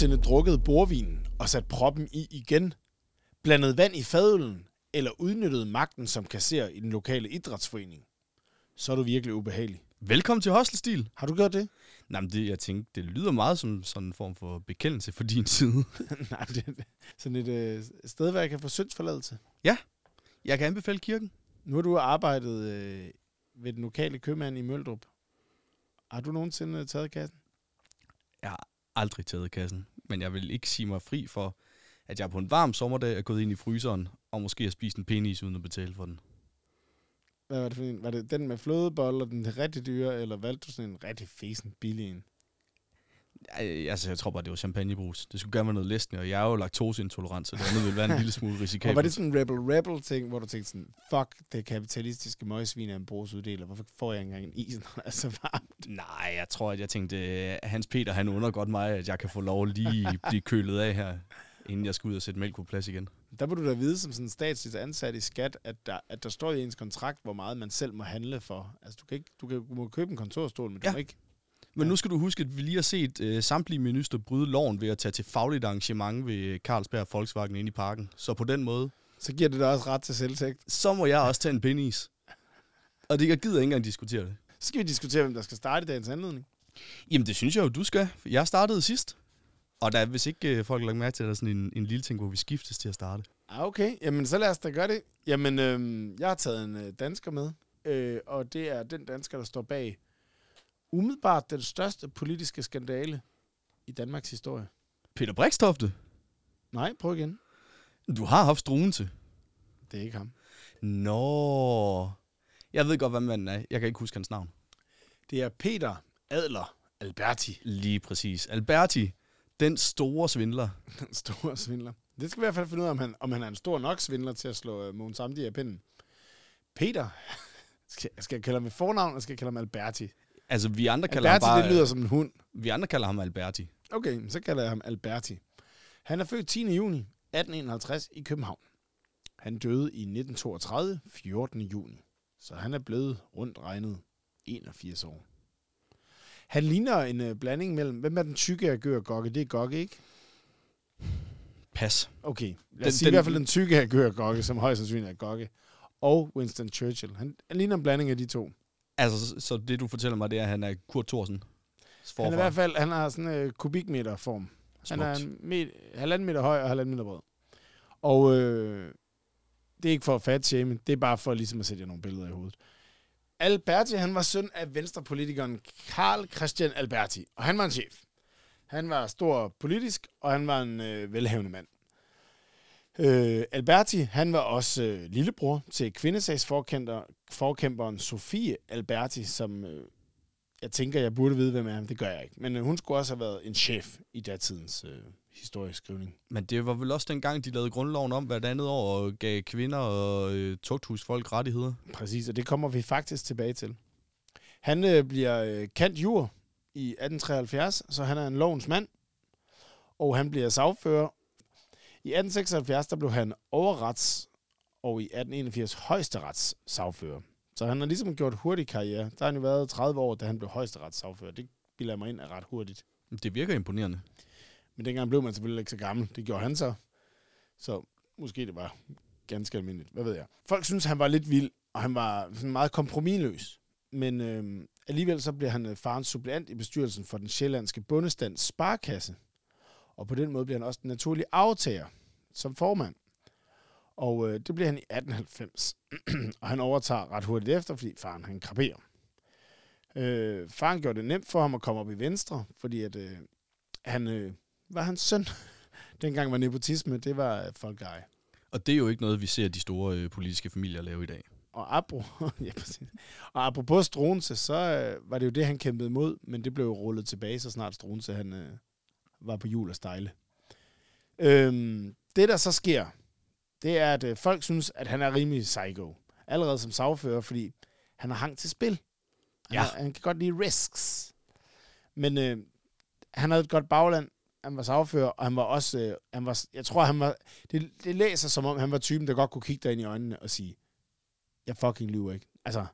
nogensinde drukket bordvinen og sat proppen i igen? Blandet vand i fadølen eller udnyttet magten som kasserer i den lokale idrætsforening? Så er du virkelig ubehagelig. Velkommen til Hostelstil. Har du gjort det? Nej, men det, jeg tænkte, det lyder meget som sådan en form for bekendelse for din side. Nej, det er sådan et øh, sted, hvor jeg kan få syndsforladelse. Jeg kan anbefale kirken. Nu har du arbejdet øh, ved den lokale købmand i Møldrup. Har du nogensinde taget kassen? Jeg har aldrig taget kassen, men jeg vil ikke sige mig fri for, at jeg på en varm sommerdag er gået ind i fryseren og måske har spist en penis uden at betale for den. Hvad var det for en? Var det den med flødeboller, den rigtig dyre, eller valgte du sådan en rigtig fesen billig en? Altså, jeg tror bare, det var champagnebrus. Det skulle gerne være noget læsende, og jeg er jo laktoseintolerant, så det andet ville være en lille smule Og risikabelt. var det sådan en rebel-rebel-ting, hvor du tænkte sådan, fuck, det kapitalistiske møgsvin er en brugsuddeler. Hvorfor får jeg engang en is, når det er så varmt? Nej, jeg tror, at jeg tænkte, at Hans Peter, han under godt mig, at jeg kan få lov at lige blive kølet af her, inden jeg skal ud og sætte mælk på plads igen. Der må du da vide som sådan en statsligt ansat i skat, at der, at der står i ens kontrakt, hvor meget man selv må handle for. Altså, du, kan ikke, du, kan, du må købe en kontorstol, men du Ja. må ikke... Men Ja. nu skal du huske, at vi lige har set øh, samtlige minister bryde loven ved at tage til fagligt arrangement ved Carlsberg Volkswagen inde i parken. Så på den måde, Så giver det dig også ret til selvtægt. så må jeg også tage en penis. Og det, jeg gider ikke engang diskutere det. Så skal vi diskutere, hvem der skal starte i dagens anledning. Jamen, det synes jeg jo, du skal. Jeg startede sidst. Og der er, hvis ikke øh, folk har lagt mærke til, at der er sådan en, en lille ting, hvor vi skiftes til at starte. Ah, okay. Jamen, så lad os da gøre det. Jamen, øhm, jeg har taget en øh, dansker med, øh, og det er den dansker, der står bag umiddelbart den største politiske skandale i Danmarks historie. Peter Brikstofte, Nej, prøv igen. du har haft Struense. Det er ikke ham. Nå. Jeg ved godt, hvad manden er. Jeg kan ikke huske hans navn. Det er Peter Adler Alberti, Lige præcis. Alberti, den store svindler. den store svindler. Det skal vi i hvert fald finde ud af, om han, om han er en stor nok svindler til at slå uh, Mogens Amdi af pinden. Peter, skal, skal jeg kalde ham med fornavn, eller skal jeg kalde ham Alberti? Altså, vi andre kalder Alberti, ham bare... det lyder som en hund. Vi andre kalder ham Alberti. Okay, så kalder jeg ham Alberti. Han er født 10. juni 1851 i København. Han døde i 1932, 14. juni. Så han er blevet rundt regnet 81 år. Han ligner en uh, blanding mellem... Hvem er den tykke af Gør og Gokke? Det er Gokke, ikke? Pas. Okay, lad os Den- sige den- i hvert fald den tykke af Gør og Gokke, som højst sandsynligt er Gokke. Og Winston Churchill. Han, han ligner en blanding af de to. Altså, så, så det du fortæller mig, det er, at han er Kurt Thorsen. Han er i hvert fald... Han har sådan en uh, kubikmeter form. Han er en met, halvanden meter høj og halvanden meter bred. Og øh, det er ikke for at fat shame, det er bare for ligesom at sætte jer nogle billeder i hovedet. Alberti, han var søn af venstrepolitikeren Karl Christian Alberti, og han var en chef. Han var stor politisk, og han var en øh, velhavende mand. Øh, Alberti, han var også øh, lillebror til kvindesagsforkæmperen Sofie Alberti, som øh, jeg tænker, jeg burde vide, hvem er, det gør jeg ikke. Men øh, hun skulle også have været en chef i datidens øh, historieskrivning. Men det var vel også dengang, de lavede grundloven om hvert andet år og gav kvinder og øh, tugthusfolk rettigheder. Præcis, og det kommer vi faktisk tilbage til. Han øh, bliver øh, kendt jur i 1873, så han er en lovens mand, og han bliver sagfører. I 1876 der blev han overrets, og i 1881 højesterets sagfører. Så han har ligesom gjort hurtig karriere. Der har han jo været 30 år, da han blev højesterets sagfører. Det bilder mig ind er ret hurtigt. Det virker imponerende. Men dengang blev man selvfølgelig ikke så gammel. Det gjorde han så. Så måske det var ganske almindeligt. Hvad ved jeg. Folk synes, han var lidt vild, og han var sådan meget kompromilløs. Men øh, alligevel så bliver han øh, farens suppleant i bestyrelsen for den sjællandske bundestands sparkasse. Og på den måde bliver han også den naturlige aftager som formand. Og øh, det bliver han i 1890. og han overtager ret hurtigt efter, fordi faren han kraberer. Øh, faren gjorde det nemt for ham at komme op i Venstre, fordi at, øh, han øh, var hans søn. Dengang var nepotisme, det var øh, folkeeje. Og det er jo ikke noget, vi ser de store øh, politiske familier lave i dag. Og, apro, ja, præcis. og apropos Struense, så øh, var det jo det, han kæmpede imod, men det blev jo rullet tilbage, så snart Struense han, øh, var på jul og stejle. Øhm, det, der så sker, det er, at øh, folk synes, at han er rimelig psycho. Allerede som sagfører, fordi han har hang til spil. Han, Ja. har, han kan godt lide risks. Men øh, han havde et godt bagland. Han var sagfører, og han var også... Øh, han var, jeg tror, han var... Det, det læser som om, han var typen, der godt kunne kigge dig ind i øjnene og sige, jeg fucking lyver ikke. Altså,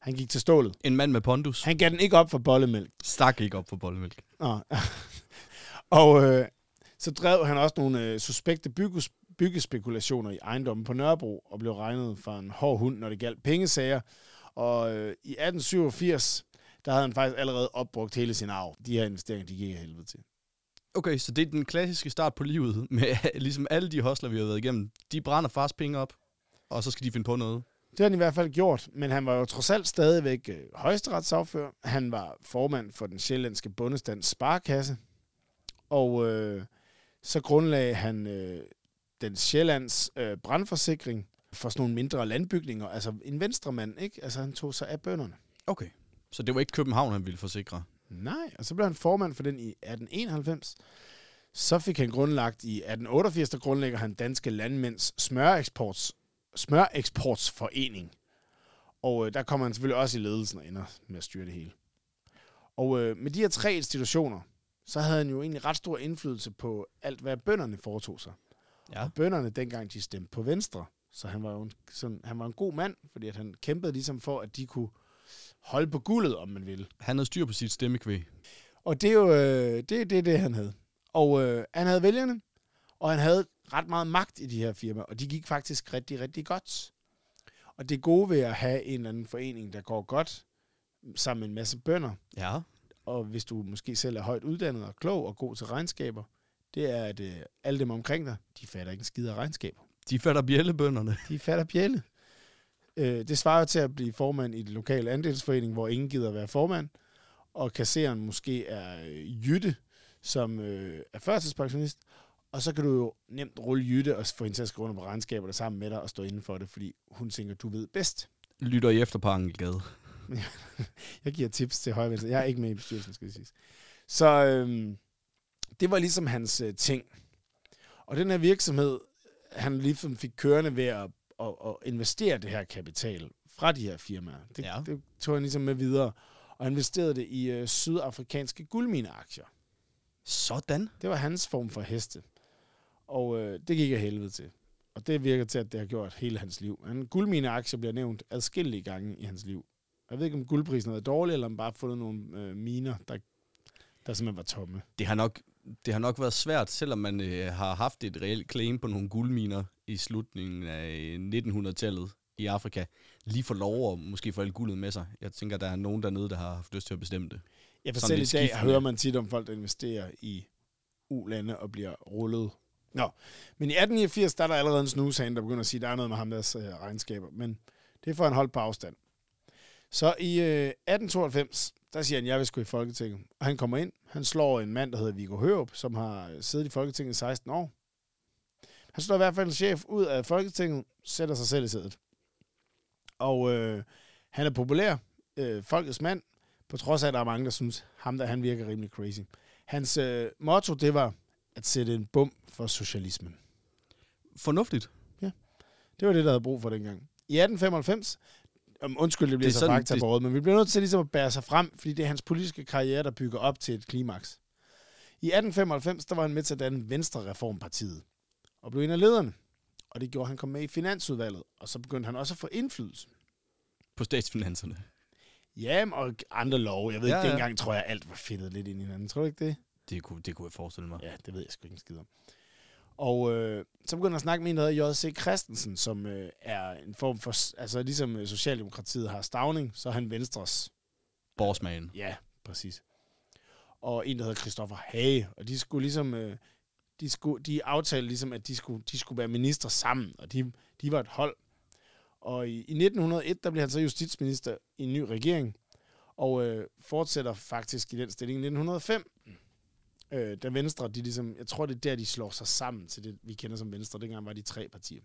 han gik til stålet. En mand med pondus Han gav den ikke op for bollemælk. stak ikke op for bollemælk. Nå. Og øh, så drev han også nogle øh, suspekte bygges, byggespekulationer i ejendommen på Nørrebro, og blev regnet for en hård hund, når det galt pengesager. Og øh, i 1887, der havde han faktisk allerede opbrugt hele sin arv. De her investeringer, de gik helvede til. Okay, så det er den klassiske start på livet, med ligesom alle de hostler, vi har været igennem. De brænder fast penge op, og så skal de finde på noget. Det har han i hvert fald gjort, men han var jo trods alt stadigvæk øh, højesteretsaffører. Han var formand for den sjællandske bundestands sparkasse, og øh, så grundlagde han øh, den sjællands øh, brandforsikring for sådan nogle mindre landbygninger. Altså en venstremand, ikke? Altså han tog sig af bønderne. Okay. Så det var ikke København, han ville forsikre? Nej, og så blev han formand for den i 1891. Så fik han grundlagt i 1888, der grundlægger han Danske Landmænds Smøreksports, Smøreksportsforening. Og øh, der kommer han selvfølgelig også i ledelsen og ender med at styre det hele. Og øh, med de her tre institutioner, så havde han jo egentlig ret stor indflydelse på alt, hvad bønderne foretog sig. Ja. Og bønderne dengang, de stemte på Venstre. Så han var jo en, sådan, han var en god mand, fordi at han kæmpede ligesom for, at de kunne holde på guldet, om man vil. Han havde styr på sit stemmekvæg. Og det er jo øh, det, det, det, han havde. Og øh, han havde vælgerne, og han havde ret meget magt i de her firmaer, og de gik faktisk rigtig, rigtig godt. Og det gode ved at have en eller anden forening, der går godt, sammen med en masse bønder, ja. Og hvis du måske selv er højt uddannet og klog og god til regnskaber, det er, at øh, alle dem omkring dig, de fatter ikke en skid af regnskaber. De fatter bjællebønderne. De fatter bjælle. Øh, det svarer til at blive formand i det lokale andelsforening, hvor ingen gider at være formand, og kasseren måske er øh, Jytte, som øh, er førtidspensionist, og så kan du jo nemt rulle Jytte og få hende til at skrive under på regnskaber der sammen med dig og stå inden for det, fordi hun tænker, du ved bedst. Lytter I efter på Angelgade? jeg giver tips til højre Jeg er ikke med i bestyrelsen, skal jeg sige. Så øh, det var ligesom hans øh, ting. Og den her virksomhed, han ligesom fik kørende ved at, at, at investere det her kapital fra de her firmaer. Det, ja. det tog han ligesom med videre. Og investerede det i øh, sydafrikanske guldmineaktier. Sådan? Det var hans form for heste. Og øh, det gik jeg helvede til. Og det virker til, at det har gjort hele hans liv. En guldmineaktier bliver nævnt adskillige gange i hans liv. Jeg ved ikke, om guldprisen har været dårlig, eller om bare fundet nogle øh, miner, der, der simpelthen var tomme. Det har nok, det har nok været svært, selvom man øh, har haft et reelt claim på nogle guldminer i slutningen af 1900-tallet i Afrika, lige for lov og måske få alt guldet med sig. Jeg tænker, der er nogen dernede, der har haft lyst til at bestemme det. Ja, for selv i dag hører man tit om folk, der investerer i ulande og bliver rullet. Nå, men i 1889, der er der allerede en snushan, der begynder at sige, at der er noget med ham deres øh, regnskaber. Men det får han holdt på afstand. Så i øh, 1892, der siger han, jeg vil sgu i Folketinget. Og han kommer ind, han slår en mand, der hedder Viggo Hørup, som har siddet i Folketinget i 16 år. Han slår i hvert fald en chef ud af Folketinget, sætter sig selv i sædet. Og øh, han er populær, øh, folkets mand, på trods af, at der er mange, der synes, ham der han virker rimelig crazy. Hans øh, motto, det var at sætte en bum for socialismen. Fornuftigt. Ja, det var det, der havde brug for dengang. I 1895, um, undskyld, det bliver det så fakta det... på men vi bliver nødt til ligesom at bære sig frem, fordi det er hans politiske karriere, der bygger op til et klimaks. I 1895, der var han med til at danne Venstre Reformpartiet, og blev en af lederne. Og det gjorde, han kom med i Finansudvalget, og så begyndte han også at få indflydelse. På statsfinanserne? Ja, og andre love. Jeg ved ja, ikke, dengang ja. tror jeg, alt var fedtet lidt ind i hinanden. Tror du ikke det? Det kunne, det kunne jeg forestille mig. Ja, det ved jeg sgu ikke skid om. Og øh, så begynder jeg at snakke med en, der hedder J.C. Christensen, som øh, er en form for... Altså ligesom øh, Socialdemokratiet har stavning, så er han Venstres... Borsman. Ja, præcis. Og en, der hedder Christoffer Hage. Og de skulle ligesom... Øh, de, skulle, de aftalte ligesom, at de skulle, de skulle være minister sammen, og de, de var et hold. Og i, i 1901, der blev han så justitsminister i en ny regering, og øh, fortsætter faktisk i den stilling i 1905. Øh, da Venstre, de ligesom, jeg tror, det er der, de slår sig sammen til det, vi kender som Venstre. Dengang var de tre partier.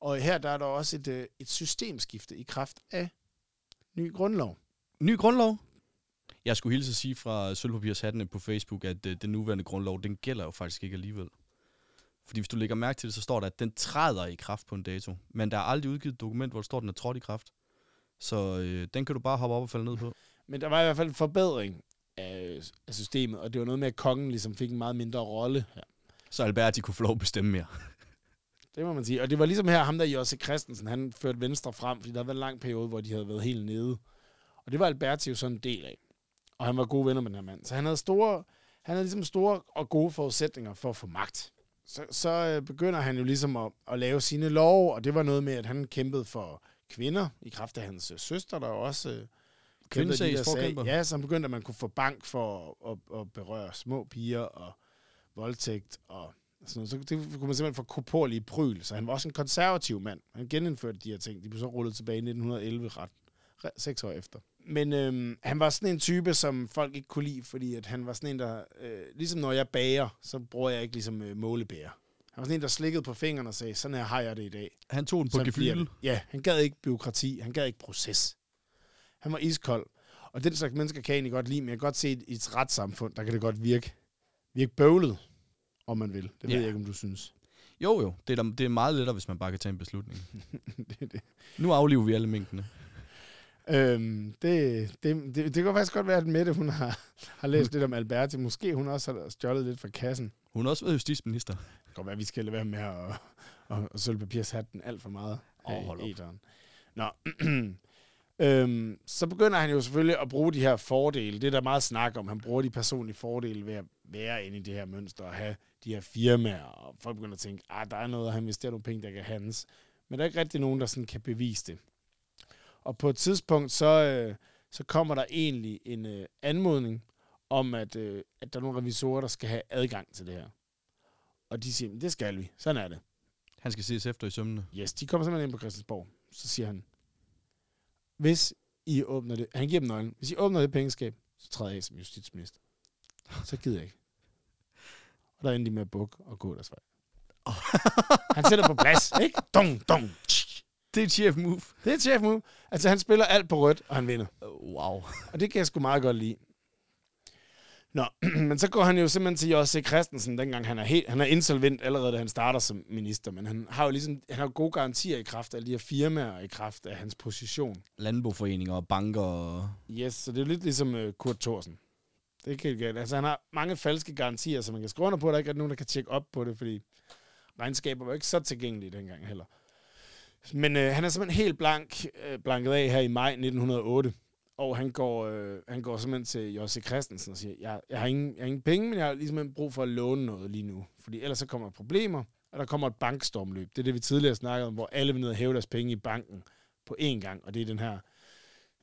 Og her der er der også et, øh, et systemskifte i kraft af ny grundlov. Ny grundlov? Jeg skulle hilse at sige fra Sølvpapirshattene på Facebook, at øh, den nuværende grundlov, den gælder jo faktisk ikke alligevel. Fordi hvis du lægger mærke til det, så står der, at den træder i kraft på en dato. Men der er aldrig udgivet et dokument, hvor der står, at den er trådt i kraft. Så øh, den kan du bare hoppe op og falde ned på. Men der var i hvert fald en forbedring af, af systemet, og det var noget med, at kongen ligesom fik en meget mindre rolle her. Så Alberti kunne få lov at bestemme mere. Det må man sige. Og det var ligesom her, ham der Josse Christensen, han førte Venstre frem, fordi der var en lang periode, hvor de havde været helt nede. Og det var Alberti jo sådan en del af. Og han var gode venner med den her mand. Så han havde store, han har ligesom store og gode forudsætninger for at få magt. Så, så øh, begynder han jo ligesom at, at lave sine love, og det var noget med, at han kæmpede for kvinder, i kraft af hans øh, søster, der også kæmpede de. Kvindesagsforkæmper. Ja, så han begyndte, at man kunne få bank for at, at, at berøre små piger og voldtægt og sådan noget. Så det kunne man simpelthen få korporlige pryl. Så han var også en konservativ mand. Han genindførte de her ting. De blev så rullet tilbage i 1911, ret, seks år efter. Men øhm, han var sådan en type, som folk ikke kunne lide, fordi at han var sådan en, der... Øh, ligesom når jeg bager, så bruger jeg ikke ligesom øh, målebæger. Han var sådan en, der slikkede på fingrene og sagde, sådan her har jeg det i dag. Han tog den på gefyl. Ja, han gad ikke byråkrati, han gad ikke proces. Han var iskold. Og den slags mennesker kan jeg egentlig godt lide, men jeg kan godt se, at i et retssamfund, der kan det godt virke, virke bøvlet, om man vil. Det ved Ja. jeg ikke, om du synes. Jo, jo. Det er, da- det er meget lettere, hvis man bare kan tage en beslutning. det, er det. Nu afliver vi alle mængdene. Øhm, det, det, det, det kan faktisk godt være, at Mette hun har, har læst lidt om Alberti. Måske hun også har stjålet lidt fra kassen. Hun har også været justitsminister. Det kan godt være, at vi skal lade være med at, at, at sølvpapirshatten alt for meget Åh, her hold i op. Nå, øhm, så begynder han jo selvfølgelig at bruge de her fordele. Det er der meget snak om. Han bruger de personlige fordele ved at være inde i det her mønster og have de her firmaer. Og folk begynder at tænke, at der er noget, og han investerer nogle penge, der kan hans. Men der er ikke rigtig nogen, der sådan kan bevise det. Og på et tidspunkt, så, øh, så kommer der egentlig en øh, anmodning om, at, øh, at der er nogle revisorer, der skal have adgang til det her. Og de siger, "Men det skal vi. Sådan er det. Han skal ses efter i sømmene. Yes, de kommer simpelthen ind på Christiansborg. Så siger han, hvis I åbner det, han giver dem nøglen, hvis I åbner det pengeskab, så træder jeg af som justitsminister. Så gider jeg ikke. Og der endte de med at bukke og gå deres vej. Han sætter på plads, ikke? Dong, dong. Det er et chef move. Det er et chef move. Altså, han spiller alt på rødt, og han vinder. Wow. Og det kan jeg sgu meget godt lide. Nå, men så går han jo simpelthen til J.C. Christensen, dengang han er, helt, han er insolvent allerede, da han starter som minister. Men han har jo ligesom han har gode garantier i kraft af de her firmaer, og i kraft af hans position. Landboforeninger og banker og... Yes, så det er jo lidt ligesom uh, Kurt Thorsen. Det er ikke helt galt. Altså, han har mange falske garantier, som man kan skrive under på. Der er ikke rigtig nogen, der kan tjekke op på det, fordi regnskaber var ikke så tilgængelige dengang heller. Men øh, han er simpelthen helt blank, øh, blanket af her i maj 1908. Og han går, øh, han går simpelthen til J.C. Christensen og siger, jeg, jeg, har ingen, jeg har ingen penge, men jeg har ligesom brug for at låne noget lige nu. Fordi ellers så kommer der problemer, og der kommer et bankstormløb. Det er det, vi tidligere snakkede om, hvor alle vil ned og hæve deres penge i banken på én gang. Og det er den her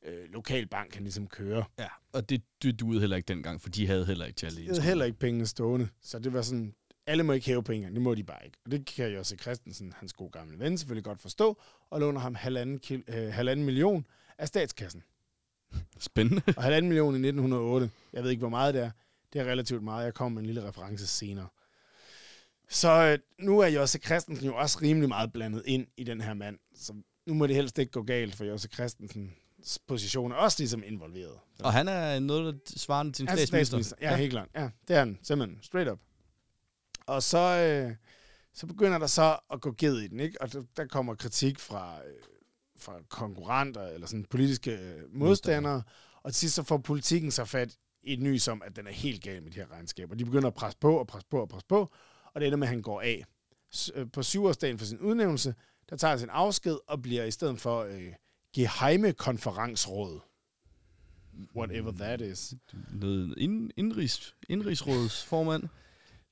øh, lokalbank, han ligesom kører. Ja, og det, det duede heller ikke dengang, for de havde heller ikke til at De havde heller ikke pengene stående. Så det var sådan, alle må ikke hæve penge, det må de bare ikke. Og det kan Jose Christensen, hans gode gamle ven, selvfølgelig godt forstå, og låner ham halvanden, kil, øh, halvanden million af statskassen. Spændende. Og halvanden million i 1908, jeg ved ikke, hvor meget det er. Det er relativt meget. Jeg kommer med en lille reference senere. Så øh, nu er Jose Christensen jo også rimelig meget blandet ind i den her mand. Så nu må det helst ikke gå galt, for Jose Christensens position er også ligesom involveret. Så Og han er noget, der svarende til en er statsminister. statsminister. Ja, helt klart. Ja, det er han simpelthen. Straight up. Og så, øh, så begynder der så at gå ged i den, ikke? Og der, der kommer kritik fra, øh, fra konkurrenter eller sådan politiske øh, modstandere. Og til sidst så får politikken så fat i et nys om, at den er helt gal med de her regnskaber. De begynder at presse på og presse på og presse på, og det ender med, at han går af. Øh, på syvårsdagen for sin udnævnelse, der tager han sin afsked og bliver i stedet for øh, geheime konferensråd. Whatever that is. Noget ind, indrigs, indrigsrådets formand.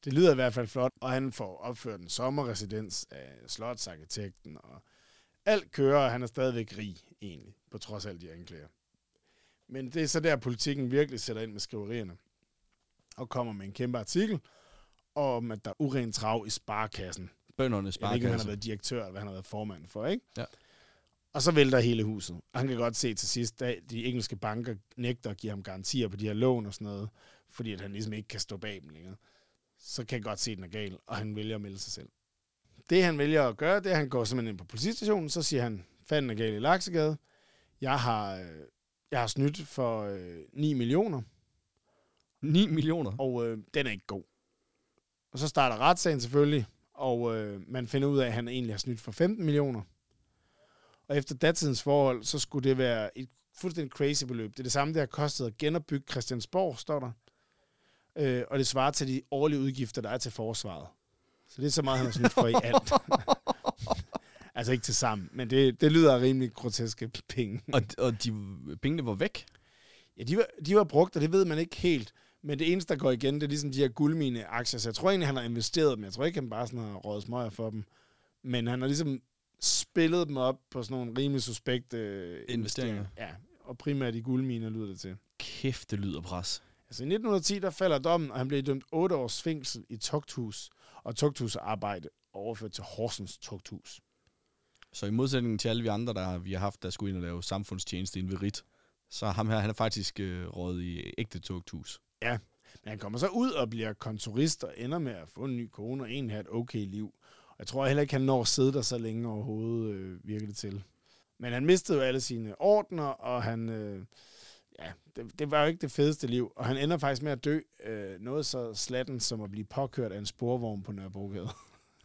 Det lyder i hvert fald flot, og han får opført en sommerresidens af slotsarkitekten, og alt kører, og han er stadigvæk rig, egentlig, på trods af alle de anklager. Men det er så der, politikken virkelig sætter ind med skriverierne, og kommer med en kæmpe artikel, om at der er uren trav i sparekassen. Bøndernes Jeg ved ikke, om han har været direktør, eller hvad han har været formand for, ikke? Ja. Og så vælter hele huset. Og han kan godt se til sidst, at de engelske banker nægter at give ham garantier på de her lån og sådan noget, fordi at han ligesom ikke kan stå bag dem længere. Så kan jeg godt se, at den er gal, og han vælger at melde sig selv. Det han vælger at gøre, det er, at han går simpelthen ind på politistationen, så siger han, fanden er galt i Laksegade. Jeg har, øh, jeg har snydt for øh, 9 millioner, 9 millioner. og øh, den er ikke god. Og så starter retssagen selvfølgelig, og øh, man finder ud af, at han egentlig har snydt for 15 millioner. Og efter datidens forhold, så skulle det være et fuldstændig crazy beløb. Det er det samme, det har kostet at genopbygge Christiansborg, står der. Øh, og det svarer til de årlige udgifter, der er til forsvaret. Så det er så meget, han har snydt for i alt. altså ikke til sammen, men det, det lyder rimelig groteske penge. Og, og de pengene var væk. Ja, de var, de var brugt, og det ved man ikke helt. Men det eneste, der går igen, det er ligesom de her guldmine aktier. Så jeg tror egentlig, han har investeret dem. Jeg tror ikke, han bare sådan har rådet smøger for dem. Men han har ligesom spillet dem op på sådan nogle rimelig suspekte øh, investeringer. Ja, og primært i guldminer lyder det til. Kæft, det lyder pres. Altså i 1910, der falder dommen, og han blev dømt 8 års fængsel i tugthus, og tugthusarbejde overført til Horsens tugthus. Så i modsætning til alle vi andre, der vi har haft, der skulle ind og lave samfundstjeneste inden ved RIT, så ham her, han er faktisk øh, råd i ægte tugthus. Ja, men han kommer så ud og bliver kontorist og ender med at få en ny kone og egentlig have et okay liv. Og jeg tror heller ikke, han når at sidde der så længe overhovedet, øh, virker det til. Men han mistede jo alle sine ordner, og han... Øh, ja, det, det var jo ikke det fedeste liv. Og han ender faktisk med at dø øh, noget så slatten som at blive påkørt af en sporvogn på Nørrebrogade.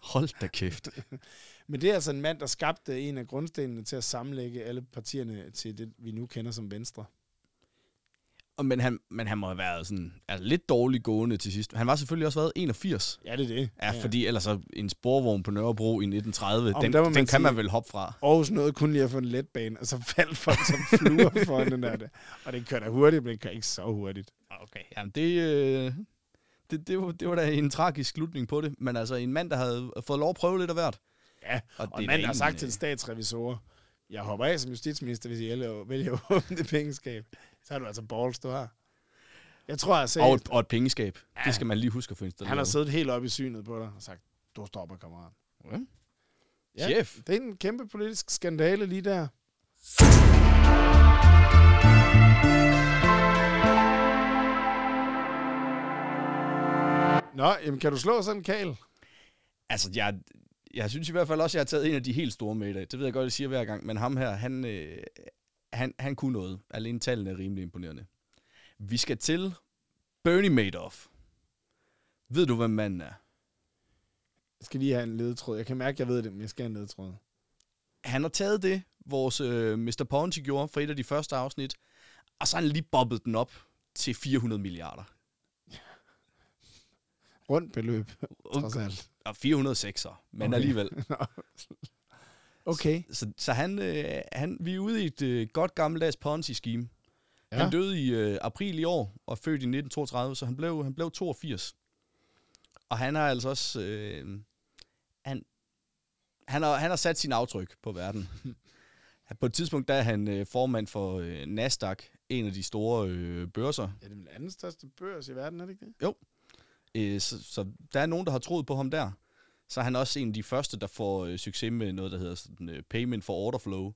Hold da kæft. Men det er altså en mand, der skabte en af grundstenene til at sammenlægge alle partierne til det, vi nu kender som Venstre. Men, han, men han må have været sådan, altså lidt dårlig gående til sidst. Han var selvfølgelig også været 81. Ja, det er det. Ja, ja. fordi ellers så en sporvogn på Nørrebro i 1930, Om den, den kan sige, man vel hoppe fra. Aarhus nåede kun lige at få en letbane, og så faldt folk som fluer for den der. Og det kører da hurtigt, men det kører ikke så hurtigt. Okay, jamen det, øh, det, det, var, det var da en tragisk slutning på det. Men altså en mand, der havde fået lov at prøve lidt af hvert. Ja, og, og en mand, der har sagt til statsrevisorer, jeg hopper af som justitsminister, hvis I vælger at åbne det pengeskab. Så har du altså balls, du har. Jeg tror, jeg og, et, og et pengeskab. Ja, det skal man lige huske at få installeret. Han har siddet helt oppe i synet på dig og sagt, du stopper, kammerat. Ja. Ja, Chef. Det er en kæmpe politisk skandale lige der. Nå, jamen kan du slå sådan en kal? Altså, jeg, jeg synes i hvert fald også, at jeg har taget en af de helt store med i dag. Det ved jeg godt, jeg siger hver gang. Men ham her, han, øh, han, han kunne noget. Alene tallene er rimelig imponerende. Vi skal til Bernie Madoff. Ved du, hvem manden er? Jeg skal lige have en ledetråd. Jeg kan mærke, at jeg ved det, men jeg skal have en ledetråd. Han har taget det, vores øh, Mr. Ponti gjorde for et af de første afsnit, og så har han lige bobbet den op til 400 milliarder. Rundt beløb, trods alt. Og 406'er, men okay. alligevel. okay. Så, så, så han, øh, han, vi er ude i et øh, godt gammeldags Ponzi-scheme. Ja. Han døde i øh, april i år, og født i 1932, så han blev, han blev 82. Og han har altså også... Øh, han, han, har, han har sat sin aftryk på verden. på et tidspunkt, der er han øh, formand for øh, Nasdaq, en af de store øh, børser. Ja, det er den anden største børs i verden, er det ikke det? Jo. Øh, så, så der er nogen, der har troet på ham der. Så er han også en af de første, der får øh, succes med noget, der hedder sådan, øh, payment for order flow,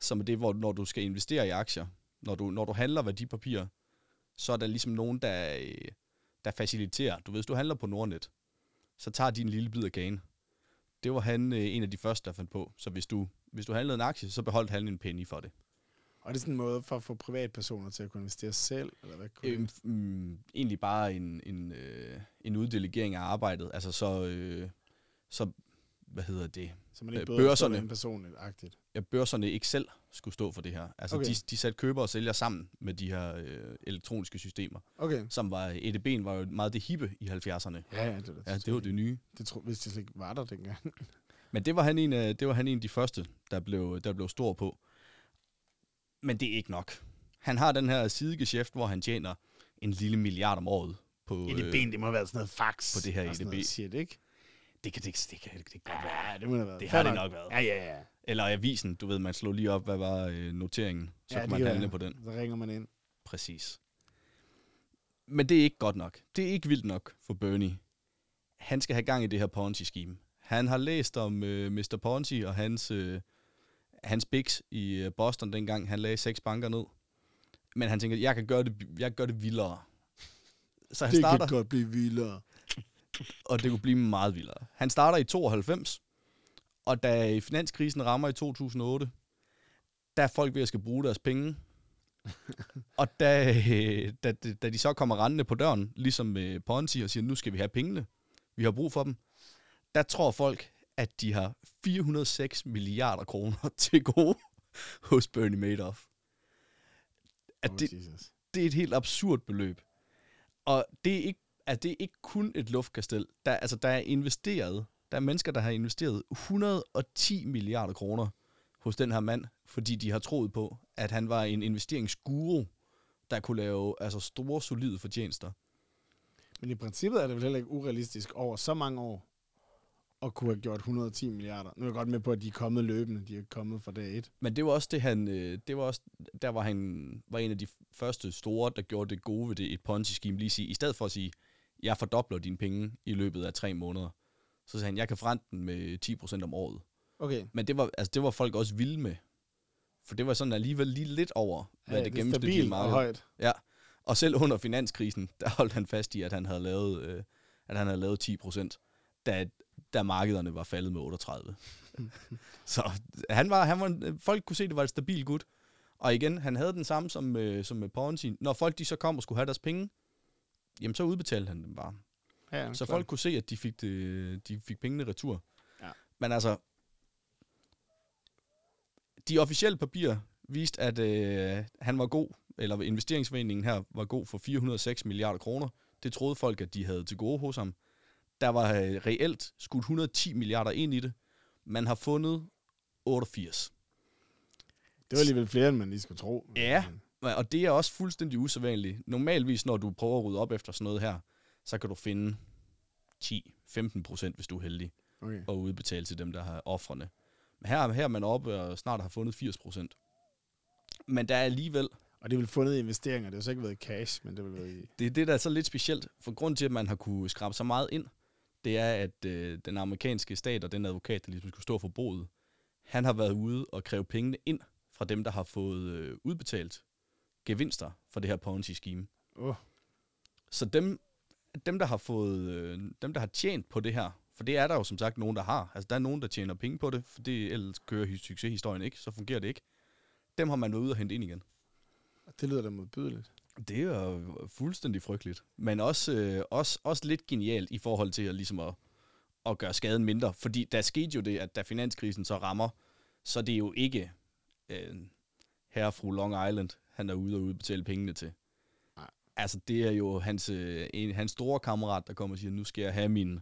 som er det, hvor når du skal investere i aktier, når du, når du handler værdipapirer, så er der ligesom nogen, der, øh, der faciliterer. Du ved, hvis du handler på Nordnet, så tager din lille bid af gain. Det var han øh, en af de første, der fandt på. Så hvis du, hvis du handlede en aktie, så beholdt han en penny for det. Og det er sådan en måde for at få privatpersoner til at kunne investere selv? Eller hvad kunne øhm, mm, egentlig bare en, en, øh, en uddelegering af arbejdet. Altså så, øh, så hvad hedder det? Så man ikke øh, børserne, personligt agtigt. Ja, børserne ikke selv skulle stå for det her. Altså okay. de, de satte køber og sælger sammen med de her øh, elektroniske systemer. Okay. Som var, EDB'en var jo meget det hippe i 70'erne. Ja, ja, det, det, ja, det var det nye. Det tro, hvis det ikke var der dengang. Men det var han en af, det var han en af de første, der blev, der blev stor på. Men det er ikke nok. Han har den her sidegeschæft, hvor han tjener en lille milliard om året på... EDB'en, øh, det må været sådan noget fax. På det her EDB. Shit, ikke? Det kan det, det, kan, det, det kan godt være. Ja, det må have været. Det har det nok været. Ja, ja, ja. Eller avisen, du ved, man slår lige op, hvad var øh, noteringen, så ja, kan man handle på den. Så ringer man ind. Præcis. Men det er ikke godt nok. Det er ikke vildt nok for Bernie. Han skal have gang i det her Ponzi-scheme. Han har læst om øh, Mr. Ponzi og hans, øh, hans bigs i øh, Boston dengang. Han lagde seks banker ned. Men han tænker, jeg kan gøre det, jeg kan gøre det vildere. Så han det starter, kan godt blive vildere. og det kunne blive meget vildere. Han starter i 92, og da finanskrisen rammer i 2008, der er folk ved at skal bruge deres penge. og da, da, da de så kommer rendende på døren, ligesom med Ponzi, og siger, nu skal vi have pengene, vi har brug for dem, der tror folk, at de har 406 milliarder kroner til gode hos Bernie Madoff. At oh, det, det er et helt absurd beløb. Og det er ikke, at det er ikke kun et luftkastel. Der, altså, der er investeret der er mennesker, der har investeret 110 milliarder kroner hos den her mand, fordi de har troet på, at han var en investeringsguru, der kunne lave altså store, solide fortjenester. Men i princippet er det vel heller ikke urealistisk over så mange år at kunne have gjort 110 milliarder. Nu er jeg godt med på, at de er kommet løbende. De er kommet fra dag et. Men det var også det, han... øh, Det var også, der var han var en af de første store, der gjorde det gode ved det, et Ponzi-scheme. Lige sige, i stedet for at sige, jeg fordobler dine penge i løbet af tre måneder, så sagde han, jeg kan forrente den med 10% om året. Okay. Men det var, altså, det var folk også vilde med. For det var sådan alligevel lige lidt over, hvad Ja, det, det gennemsnitlige og marked. højt. Ja, og selv under finanskrisen, der holdt han fast i, at han havde lavet, øh, at han havde lavet 10 procent, da, da markederne var faldet med 38. så han var, han var, folk kunne se, at det var et stabilt gut. Og igen, han havde den samme som, øh, som med Ponzi. Når folk de så kom og skulle have deres penge, jamen så udbetalte han dem bare. Ja, Så klar. folk kunne se, at de fik, det, de fik pengene retur. Ja. Men altså, de officielle papirer viste, at øh, han var god, eller investeringsforeningen her var god for 406 milliarder kroner. Det troede folk, at de havde til gode hos ham. Der var øh, reelt skudt 110 milliarder ind i det. Man har fundet 88. Det var alligevel flere, end man lige skulle tro. Ja. Og det er også fuldstændig usædvanligt. Normalvis, når du prøver at rydde op efter sådan noget her, så kan du finde 10-15 procent, hvis du er heldig, Okay. og udbetale til dem, der har offrene. Men her, her er man oppe og snart har fundet 80 procent. Men der er alligevel, Og det er vel fundet i investeringer. Det har så ikke været cash, men det har vel været i... det er det, der er så lidt specielt. For grund til, at man har kunne skrabe så meget ind, det er, at øh, den amerikanske stat og den advokat, der ligesom skulle stå for boet, han har været ude og kræve pengene ind fra dem, der har fået øh, udbetalt gevinster for det her Ponzi-scheme. Åh, Så dem, dem der har fået, øh, dem der har tjent på det her, for det er der jo som sagt nogen, der har. Altså der er nogen, der tjener penge på det, for det ellers kører hi- succeshistorien ikke, så fungerer det ikke. Dem har man været ude og hente ind igen. det lyder da modbydeligt. Det er fuldstændig frygteligt. Men også, øh, også, også lidt genialt i forhold til at, ligesom at, at gøre skaden mindre. Fordi der skete jo det, at da finanskrisen så rammer, så det er jo ikke øh, herre fru Long Island, han er ude og udbetale pengene til. Nej. Altså, det er jo hans, øh, en, hans store kammerat, der kommer og siger, nu skal jeg have mine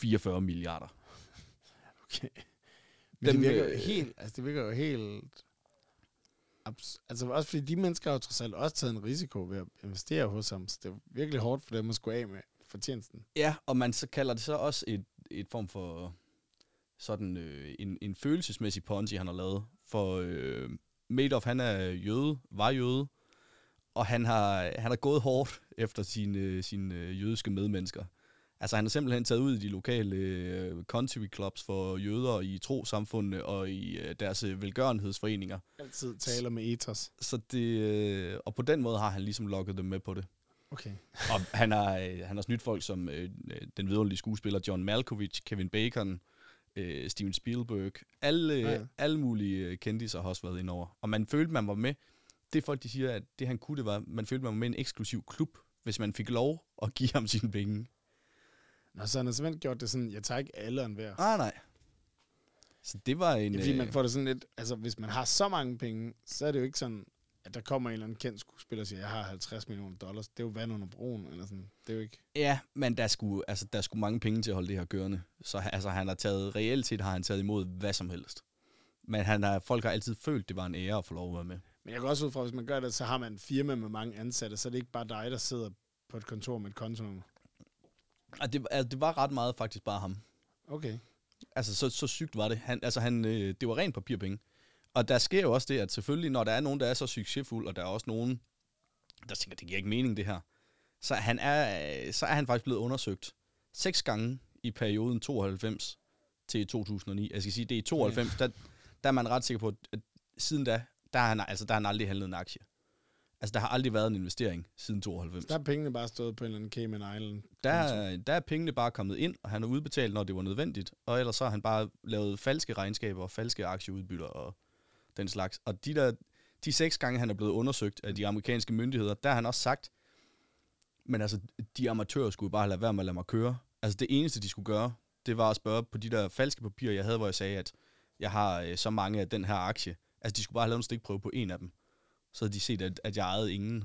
44 milliarder. Okay. Men Dem, det virker jo øh, helt... Altså, det virker jo helt... Abs- altså også fordi de mennesker har jo trods alt også taget en risiko ved at investere hos ham, så det er virkelig hårdt for dem at skulle af med fortjenesten. Ja, og man så kalder det så også et, et form for sådan øh, en, en følelsesmæssig ponzi, han har lavet. For øh, Madoff, han er jøde, var jøde, og han har, han har gået hårdt efter sine, sine øh, jødiske medmennesker. Altså han har simpelthen taget ud i de lokale øh, country clubs for jøder i trosamfundene og i øh, deres øh, velgørenhedsforeninger. Altid taler med ethos. Så det, øh, og på den måde har han ligesom lukket dem med på det. Okay. Og han har, øh, han har snydt folk som øh, øh, den vidunderlige skuespiller John Malkovich, Kevin Bacon, øh, Steven Spielberg. Alle, Ja, ja. ja. alle mulige øh, kendiser har også været indover. Og man følte, man var med. Det folk, de siger, at det han kunne, det var, man følte, man var med i en eksklusiv klub, hvis man fik lov at give ham sine penge. Nå, så han har simpelthen gjort det sådan, jeg tager ikke alle og enhver. Ah, nej. Så det var en... Det er fordi, øh, man får det sådan lidt, altså hvis man har så mange penge, så er det jo ikke sådan, at der kommer en eller anden kendt skuespiller og siger, jeg har 50 millioner dollars. Det er jo vand under broen, eller sådan. Det er jo ikke... Ja, men der skulle, altså, der skulle mange penge til at holde det her kørende. Så altså, han har taget, reelt set har han taget imod hvad som helst. Men han har, folk har altid følt, det var en ære at få lov at være med. Men jeg går også ud fra, at hvis man gør det, så har man en firma med mange ansatte, så er det ikke bare dig, der sidder på et kontor med et kontonummer. Og det, altså, det var ret meget faktisk bare ham. Okay. Altså, så, så sygt var det. Han, altså, han, øh, det var rent papirpenge. Og der sker jo også det, at selvfølgelig, når der er nogen, der er så succesfuld, og der er også nogen, der tænker, det giver ikke mening, det her, så, han er, øh, så er han faktisk blevet undersøgt seks gange i perioden 92 til 2009. Jeg skal sige, det er i 92, der, der er man ret sikker på, at siden da, der har han, altså, der har han aldrig handlet en aktie. Altså, der har aldrig været en investering siden 92. Så der er pengene bare stået på en eller anden Cayman Island. Der, er- der er pengene bare kommet ind, og han har udbetalt, når det var nødvendigt. Og ellers så har han bare lavet falske regnskaber, falske aktieudbytter og den slags. Og de der, de seks gange, han er blevet undersøgt af de amerikanske myndigheder, der har han også sagt, men altså, de amatører skulle bare lade være med at lade mig køre. Altså, det eneste, de skulle gøre, det var at spørge på de der falske papirer, jeg havde, hvor jeg sagde, at jeg har øh, så mange af den her aktie. Altså, de skulle bare have lavet en stikprøve på en af dem. Så havde de set, at, at jeg ejede ingen.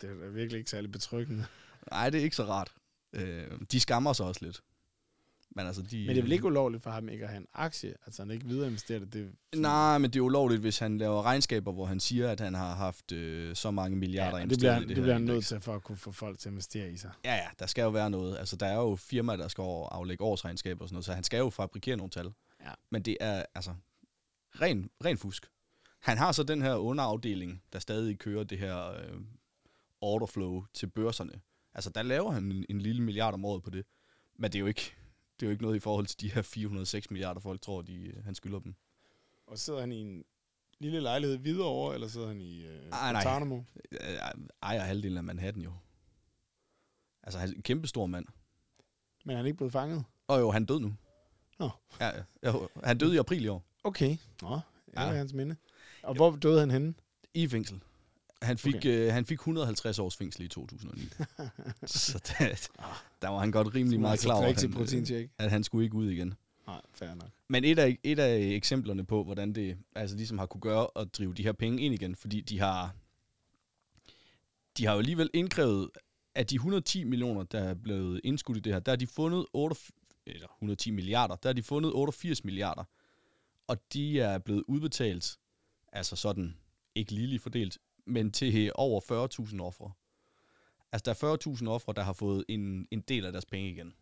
Det er virkelig ikke særlig betryggende. Nej, det er ikke så rart. Øh, de skammer sig også lidt. Men, altså, de, Men det er vel ikke ulovligt for ham ikke at have en aktie? Altså han ikke videre investerer det? det Nej, men det er ulovligt, hvis han laver regnskaber, hvor han siger, at han har haft øh, så mange milliarder ja, investeret det bliver, i det, det her bliver han nødt til for at kunne få folk til at investere i sig. Ja, ja, der skal jo være noget. Altså, der er jo firmaer, der skal aflægge årsregnskaber og sådan noget, så han skal jo fabrikere nogle tal. Ja. Men det er altså ren, ren fusk. Han har så den her underafdeling, der stadig kører det her øh, orderflow til børserne. Altså, der laver han en, en lille milliard om året på det. Men det er jo ikke, det er jo ikke noget i forhold til de her 406 milliarder, folk tror, de, øh, han skylder dem. Og sidder han i en lille lejlighed videre over, eller sidder han i øh, Ej, nej. Guantanamo? Øh, Ejer halvdelen af Manhattan jo. Altså, han er en kæmpe stor mand. Men er han ikke blevet fanget? Og jo, han død nu. Nå. Ja, ja. Jo, han døde i april i år. Okay. Nå, ja. Er hans minde. Og hvor døde han henne? I fængsel. Han fik, okay. øh, han fik 150 års fængsel i 2009. så der, der var han godt rimelig meget klar over, at han, øh, at han skulle ikke ud igen. Nej, fair nok. Men et af, et af eksemplerne på, hvordan det altså ligesom har kunne gøre at drive de her penge ind igen, fordi de har, de har jo alligevel indkrævet, at de 110 millioner, der er blevet indskudt i det her, der har de fundet 8, eller 110 milliarder, der har de fundet 88 milliarder, og de er blevet udbetalt, altså sådan, ikke ligeligt fordelt, men til over 40.000 ofre. Altså, der er 40.000 ofre, der har fået en, en del af deres penge igen.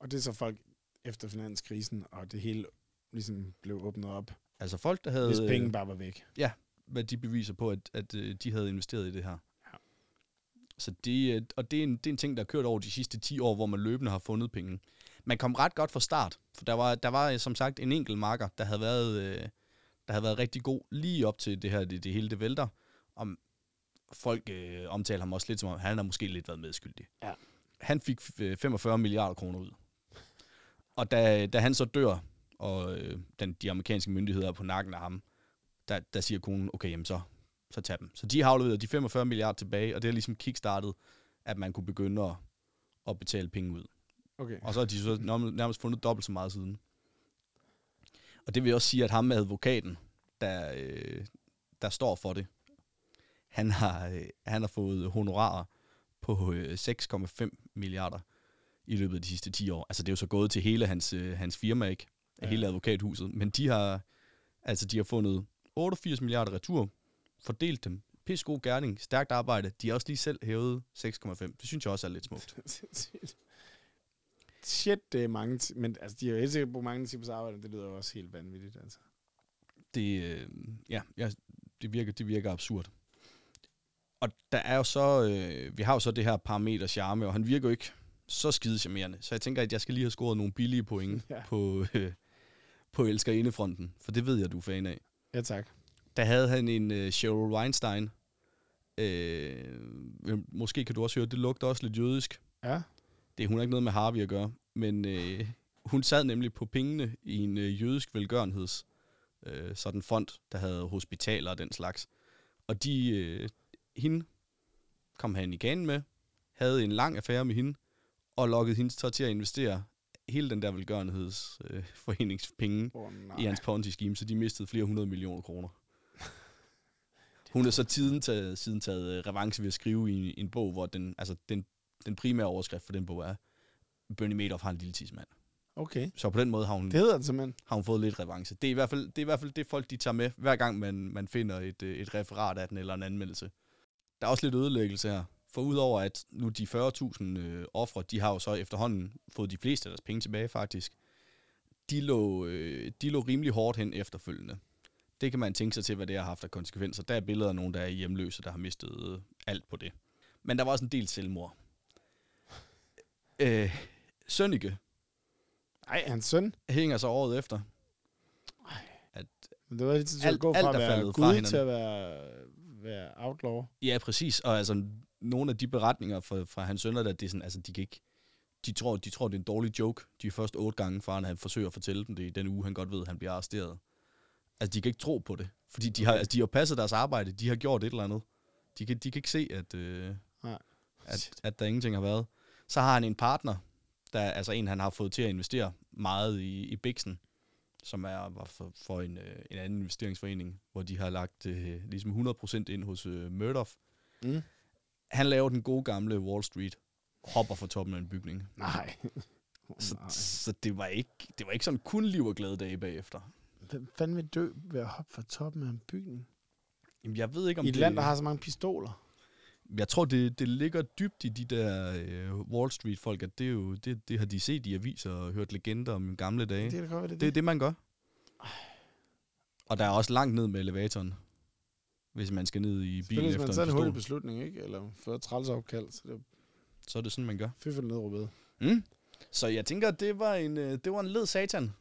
Og det er så folk efter finanskrisen, og det hele ligesom blev åbnet op, Altså folk, der havde... hvis penge bare var væk. hvad de beviser på, at, at øh, de havde investeret i det her. Ja. Så det, øh, og det er, en, det er en ting, der har kørt over de sidste 10 år, hvor man løbende har fundet penge. Man kom ret godt fra start, for der var, der var øh, som sagt en enkelt marker, der havde været, øh, der havde været rigtig god lige op til det her, det, det hele det vælter. Om folk øh, omtaler ham også lidt som om, han har måske lidt været medskyldig. Ja. Han fik øh, 45 milliarder kroner ud. Og da, da han så dør, og øh, den, de amerikanske myndigheder er på nakken af ham, der, der siger konen, okay, jamen så, så tag dem. Så de har afleveret de 45 milliarder tilbage, og det har ligesom kickstartet, at man kunne begynde at, at betale penge ud. Okay. Og så har de så nærmest- fundet dobbelt så meget siden. Og det vil også sige, at ham med advokaten, der, øh, der står for det, han har, øh, han har fået honorarer på øh, 6,5 milliarder i løbet af de sidste 10 år. Altså det er jo så gået til hele hans, øh, hans firma, ikke? Ja. Ja. Hele advokathuset. Men de har, altså de har fundet 88 milliarder retur, fordelt dem. Pisse god gerning, stærkt arbejde. De har også lige selv hævet 6,5. Det synes jeg også er lidt smukt. Shit, det er mange, ti- men altså, de har jo helt sikkert brugt mange timers arbejde, det lyder jo også helt vanvittigt, altså. det, øh, ja, ja, det, virker, det virker absurd. Og der er jo så, øh, vi har jo så det her parameter charme, og han virker jo ikke så skide charmerende. Så jeg tænker, at jeg skal lige have scoret nogle billige point ja. på, øh, på Elskerindefronten, for det ved jeg, du er fan af. Ja, tak. Der havde han en øh, Cheryl Weinstein. Øh, måske kan du også høre, det lugter også lidt jødisk. Ja. Det hun har ikke noget med Harvey at gøre, men øh, hun sad nemlig på pengene i en øh, jødisk velgørenheds øh, sådan fond, der havde hospitaler og den slags. Og de, øh, hende kom han i ganen med, havde en lang affære med hende, og lokkede hende så til at investere hele den der velgørenhedsforeningspenge øh, Oh, i hans Ponzi-scheme, så de mistede flere hundrede millioner kroner. Hun har så tiden taget, siden taget øh, revanche ved at skrive i en, en bog, hvor den, altså den, den primære overskrift for den bog er, Bernie Madoff har en lille tidsmand. Okay. Så på den måde har hun, Det hedder den simpelthen. har hun fået lidt revanche. Det er i hvert fald det, er i hvert fald det folk de tager med, hver gang man, man finder et, øh, et referat af den eller en anmeldelse. Der er også lidt ødelæggelse her. For udover at nu de 40.000 øh, ofre, de har jo så efterhånden fået de fleste af deres penge tilbage faktisk. De lå, øh, de lå rimelig hårdt hen efterfølgende. Det kan man tænke sig til, hvad det har haft af konsekvenser. Der er billeder af nogen, der er hjemløse, der har mistet øh, alt på det. Men der var også en del selvmord. Øh, Sønneke Nej, hans søn. hænger så året efter. Men det var lidt til at Alt- gå alt fra at er være faldet fra gud hinanden. til at være, være outlaw. Ja, præcis. Og altså, nogle af de beretninger fra, fra hans sønner, der, det er sådan, altså, de kan ikke, de tror, de tror, det er en dårlig joke. De er først otte gange, faren han forsøger at fortælle dem det i den uge, han godt ved, han bliver arresteret. Altså, de kan ikke tro på det. Fordi de har, altså, de har passet deres arbejde. De har gjort et eller andet. De kan, de kan ikke se, at, øh, Nej. at, at der ingenting har været. Så har han en partner, der er altså en, han har fået til at investere meget i, i Bixen, som er var for, for en, øh, en anden investeringsforening, hvor de har lagt øh, ligesom 100% ind hos øh, Murdoch. Mm. Han laver den gode gamle Wall Street, hopper fra toppen af en bygning. Nej. Så, så det, var ikke, det var ikke sådan kun liv og glade dage bagefter. Hvem fanden vil dø ved at hoppe fra toppen af en bygning? Jamen, jeg ved ikke, om I et det... land, der har så mange pistoler. Jeg tror, det, det ligger dybt i de der øh, Wall Street-folk, at det, er jo, det, det har de set i aviser og hørt legender om gamle dage. Det kan da godt det, Det er det, man gør. Og der er også langt ned med elevatoren, hvis man skal ned i bilen efter man en tager en hurtig pistol. beslutning, ikke? Eller et træls så det er Så er det sådan, man gør. fyffet ned, Rubede. Mm. Så jeg tænker, det var en, øh, det var en led satan.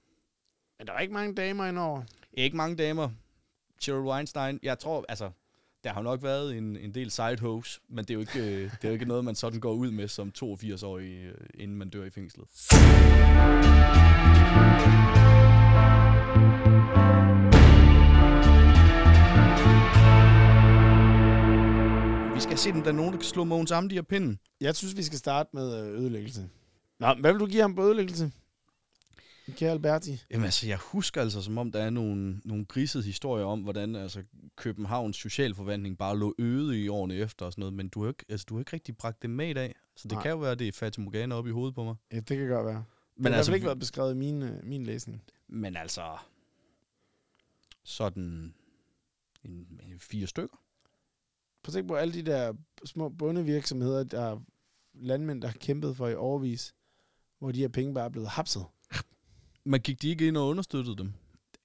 Men der var ikke mange damer indover. Ikke mange damer. Cheryl Weinstein, jeg tror, altså, der har nok været en, en del side hoes, men det er, jo ikke, øh, det er jo ikke noget, man sådan går ud med som 82-årig, øh, inden man dør i fængslet. Vi skal se, om der er nogen, der kan slå Mogens Amdi og pinden. Jeg synes, vi skal starte med øh, ødelæggelse. Nå, hvad vil du give ham på ødelæggelse? Kære Alberti. Jamen altså, jeg husker altså, som om der er nogle, nogle grisede historier om, hvordan altså, Københavns socialforvaltning bare lå øde i årene efter og sådan noget, men du har ikke, altså, du har ikke rigtig bragt det med i dag. Så det Nej. Kan jo være, det er Fatima Morgana op i hovedet på mig. Ja, det kan godt være. Men det har altså, altså, ikke været beskrevet i min, øh, min læsning. men altså, sådan en, en fire stykker. Prøv at tænke på alle de der små bundevirksomheder, der er landmænd, der har kæmpet for i overvis, hvor de her penge bare er blevet hapset. Men gik de ikke ind og understøttede dem?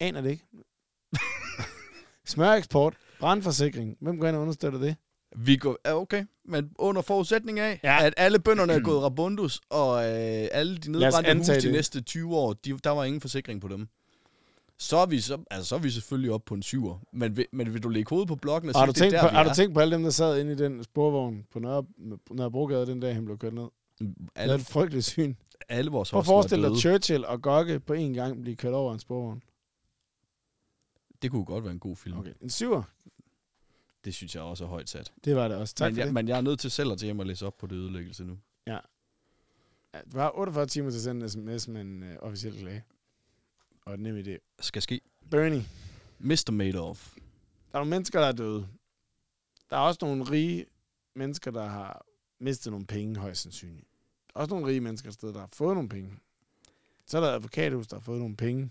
Aner det ikke. Smøreksport, brandforsikring. Hvem går ind og understøtter det? Vi går, ja, okay, men under forudsætning af, Ja. at alle bønderne er gået rabundus, og øh, alle de nedbrændte huse antage de det. næste 20 år, de, der var ingen forsikring på dem. Så er vi, så, altså, så er vi selvfølgelig oppe på en syver. Men vil, men vil du lægge hovedet på blokken og Har sige, du, det er tænkt der, på, vi har du er? tænkt på alle dem, der sad inde i den sporvogn på Nørre, Nørrebrogade den dag, han blev kørt ned? Det er alle, et frygteligt syn. Alle vores Prøv at forestille dig. Churchill og Gogge på en gang blive kørt over en sporvogn. Det kunne godt være en god film. Okay. En syver. Det synes jeg også er højt sat. Det var det også. Tak men, for jeg, det. men jeg er nødt til selv at tage hjem og læse op på det ødelæggelse nu. Ja, du har 48 timer til at sende en sms med en øh, officiel klage. Og et nem idé. Skal ske. Bernie, Mr. Madoff. der er nogle mennesker, der er døde. Der er også nogle rige mennesker, der har mistet nogle penge, højst sandsynligt. Også nogle rige mennesker et sted, der har fået nogle penge. Så er der advokathus, der har fået nogle penge.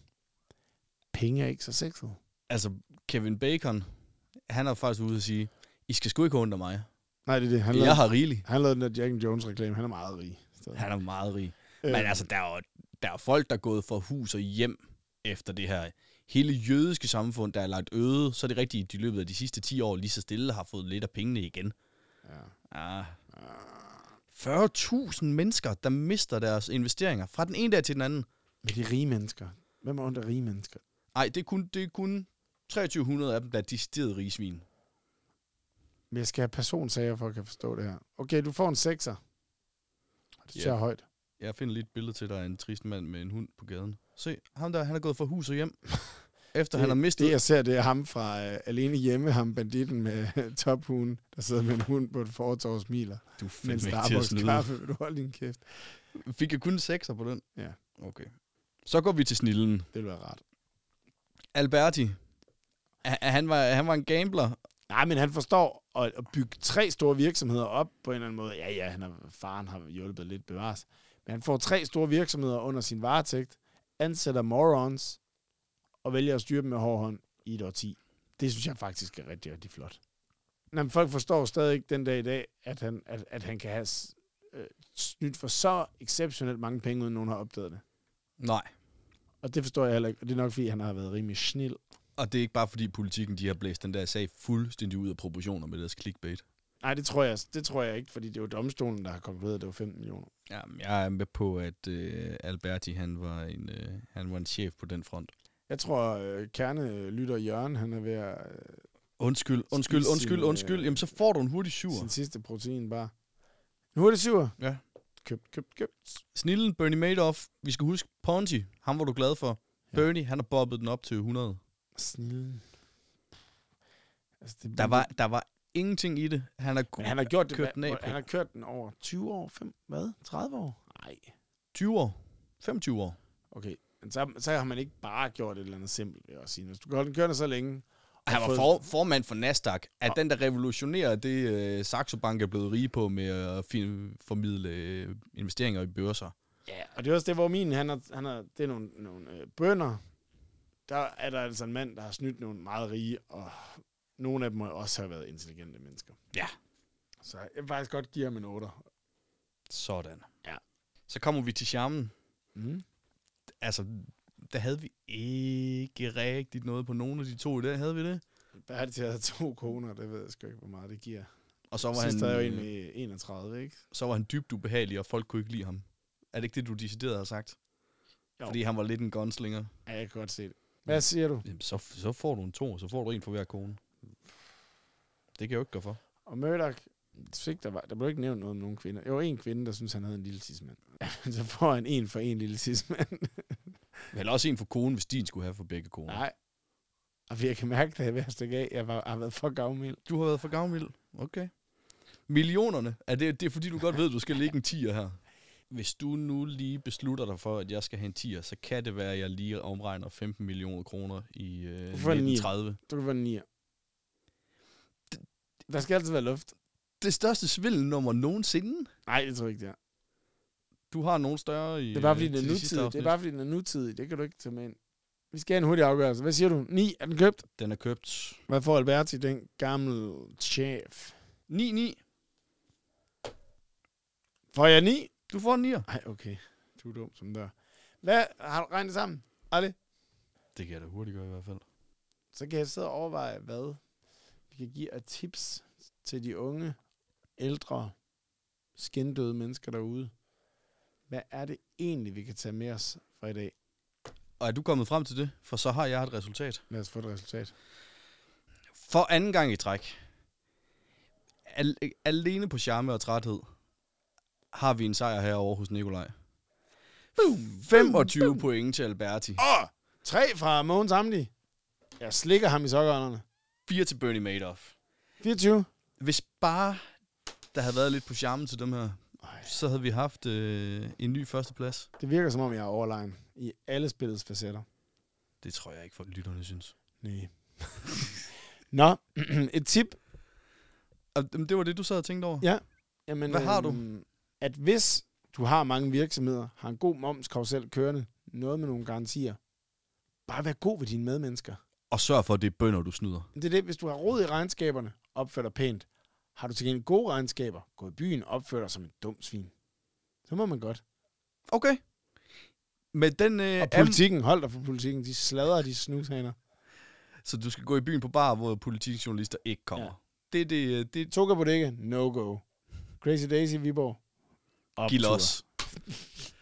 Penge er ikke så sexet. Altså, Kevin Bacon, han er faktisk ude at sige, I skal sgu ikke undre mig. Nej, det er det. Han Jeg lavede, har rigeligt. han lavede den der Jack and Jones reklame. Han er meget rig. Så, Han er meget rig. øh, Men altså, der er jo der er folk, der er gået fra hus og hjem efter det her. Hele jødiske samfund, der er lagt øde, så er det rigtigt, at de i løbet af de sidste 10 år lige så stille har fået lidt af pengene igen. ja. Ah. 40.000 mennesker, der mister deres investeringer fra den ene dag til den anden. Men de rige mennesker. Hvem er under rige mennesker? Nej, det er kun, det er kun 2300 af dem, der er decideret rigsvin. Men jeg skal have personsager for at kan forstå det her. Okay, du får en sekser. Det synes Ja. jeg er højt. Jeg finder lige et billede til, der er en trist mand med en hund på gaden. Se, ham der, han er gået fra hus og hjem. Efter han har mistet... Det, jeg ser, det er ham fra uh, Alene Hjemme, ham banditten med tophugen, der sidder med en hund på et fortorv og smiler. du er Med en fandme ikke til at Starbucks kaffe. Vil du holde din kæft? Fik jeg kun sekser på den? Ja. Okay. Så går vi til snillen. Det vil være rart. Alberti. Han var, han var en gambler. Nej, men han forstår at, at bygge tre store virksomheder op på en eller anden måde. Ja, ja, han har, faren har hjulpet lidt bevares. Men han får tre store virksomheder under sin varetægt, ansætter morons og vælger at styre dem med hård hånd i et årti. Det synes jeg faktisk er rigtig, rigtig flot. Nå, men folk forstår stadig ikke den dag i dag, at han, at, at han kan have øh, snydt for så exceptionelt mange penge, uden nogen har opdaget det. Nej. Og det forstår jeg heller ikke. Og det er nok, fordi han har været rimelig snil. Og det er ikke bare fordi politikken, de har blæst den der sag fuldstændig ud af proportioner med deres clickbait. Nej, det tror jeg, det tror jeg ikke, fordi det var domstolen, der har konkluderet, at det var 15 millioner. Ja, jeg er med på, at øh, Alberti, han var, en, øh, han var en chef på den front. Jeg tror, øh, kernelytter Jørgen, han er ved at øh, Undskyld, undskyld, undskyld, sin, undskyld. øh, Jamen, så får du en hurtig syver. sin sidste protein bare. Er det syver. Ja. Købt, købt, købt. Snillen Bernie Madoff. Vi skal huske Ponzi. Ham var du glad for. Ja. Bernie, han har bobbet den op til 100. Snillen. Altså, det, Der var, der var ingenting i det. Han har, Men han har gjort det, kørt den af han har kørt den over 20 år, 5, hvad? 30 år? Nej. 20 år. 25 år. Okay, men så, så har man ikke bare gjort et eller andet simpelt, vil jeg også sige. Hvis du kan holde den kørende så længe, og Han var for, formand for Nasdaq. At Og- den, der revolutionerer det, øh, Saxo Bank er blevet rige på med at fin- formidle øh, investeringer i børser. Ja, og det er også det, hvor min, han har, han har det er nogle, nogle øh, bønder. Der er der altså en mand, der har snydt nogle meget rige, og nogle af dem må også have været intelligente mennesker. Ja. Så jeg vil faktisk godt give ham en 8. Sådan. Ja. Så kommer vi til charmen. Mm. Altså, der havde vi ikke rigtigt noget på nogen af de to i dag, havde vi det? Hvad er det til at have to koner? Det ved jeg sgu ikke, hvor meget det giver. Og så var, Sidst han, havde jo en øh, med 31, ikke? så var han dybt ubehagelig, og folk kunne ikke lide ham. Er det ikke det, du decideret har sagt? Jo. Fordi han var lidt en gunslinger. Ja, jeg kan godt se det. Hvad siger du? Jamen, så, så får du en to, så får du en for hver kone. Det kan jeg jo ikke gøre for. Og Murdoch, fik der, var, der blev ikke nævnt noget om nogen kvinder. Jo, en kvinde, der synes han havde en lille tidsmand. så får han en for en lille tidsmand. Vel også en for konen, hvis din skulle have for begge koner. Nej. Og jeg kan mærke, jeg er ved at stikke af, jeg var, har været for gavmild. Du har været for gavmild. Okay. Millionerne, er det, det er fordi, du godt ved, at du skal lægge en 10'er her. Hvis du nu lige beslutter dig for, at jeg skal have en 10'er, så kan det være, at jeg lige omregner 15 millioner kroner i øh, Du får en 1930. Du kan få en 9. Der skal altid være luft. Det største svindelnummer nogensinde. Nej, det tror jeg ikke, det er. Du har nogen større i Det er bare, fordi øh, den er de nutidig. Det er bare, fordi den er nutidig. Det kan du ikke tage med ind. Vi skal have en hurtig afgørelse. Hvad siger du? 9. Er den købt? Den er købt. Hvad får Alberti, den gamle chef? 9-9. Får jeg 9? Du får en 9'er. Nej, okay. Du er dum som dør. Hvad? Har du regnet sammen? Ali? Det kan jeg da hurtigt gøre i hvert fald. Så kan jeg sidde og overveje, hvad vi kan give af tips til de unge, ældre, skindøde mennesker derude. Hvad er det egentlig, vi kan tage med os fra i dag? Og er du kommet frem til det? For så har jeg et resultat. Lad os få et resultat. For anden gang i træk. Al- alene på charme og træthed har vi en sejr herovre hos Nikolaj. 25 point til Alberti. Åh! Tre fra Mogens Amdi. Jeg slikker ham i sokkerhånderne. 4 til Bernie Madoff. 24. Hvis bare der havde været lidt på charmen til dem her. Så havde vi haft øh, en ny førsteplads. Det virker som om, jeg er overlegen i alle spillets facetter. Det tror jeg ikke, folk lytterne synes. Nej. Nå, et tip. Det var det, du sad og tænkte over? Ja. Jamen, Hvad har du? øhm, At hvis du har mange virksomheder, har en god momskarusel kørende, noget med nogle garantier, bare vær god ved dine medmennesker. Og sørg for, at det er bønder, du snyder. Det er det, hvis du har råd i regnskaberne, opfør dig pænt. Har du til gengæld gode regnskaber, gå i byen, opfør dig som et dumt svin. Så må man godt. Okay. Med den... Øh, Og politikken, hold dig for politikken, de sladrer de snushaner. Så du skal gå i byen på bar, hvor politikjournalister ikke kommer. Ja. Ja. Det er det, det Toga Bodega, no go. Crazy Daisy, Viborg. Giver os.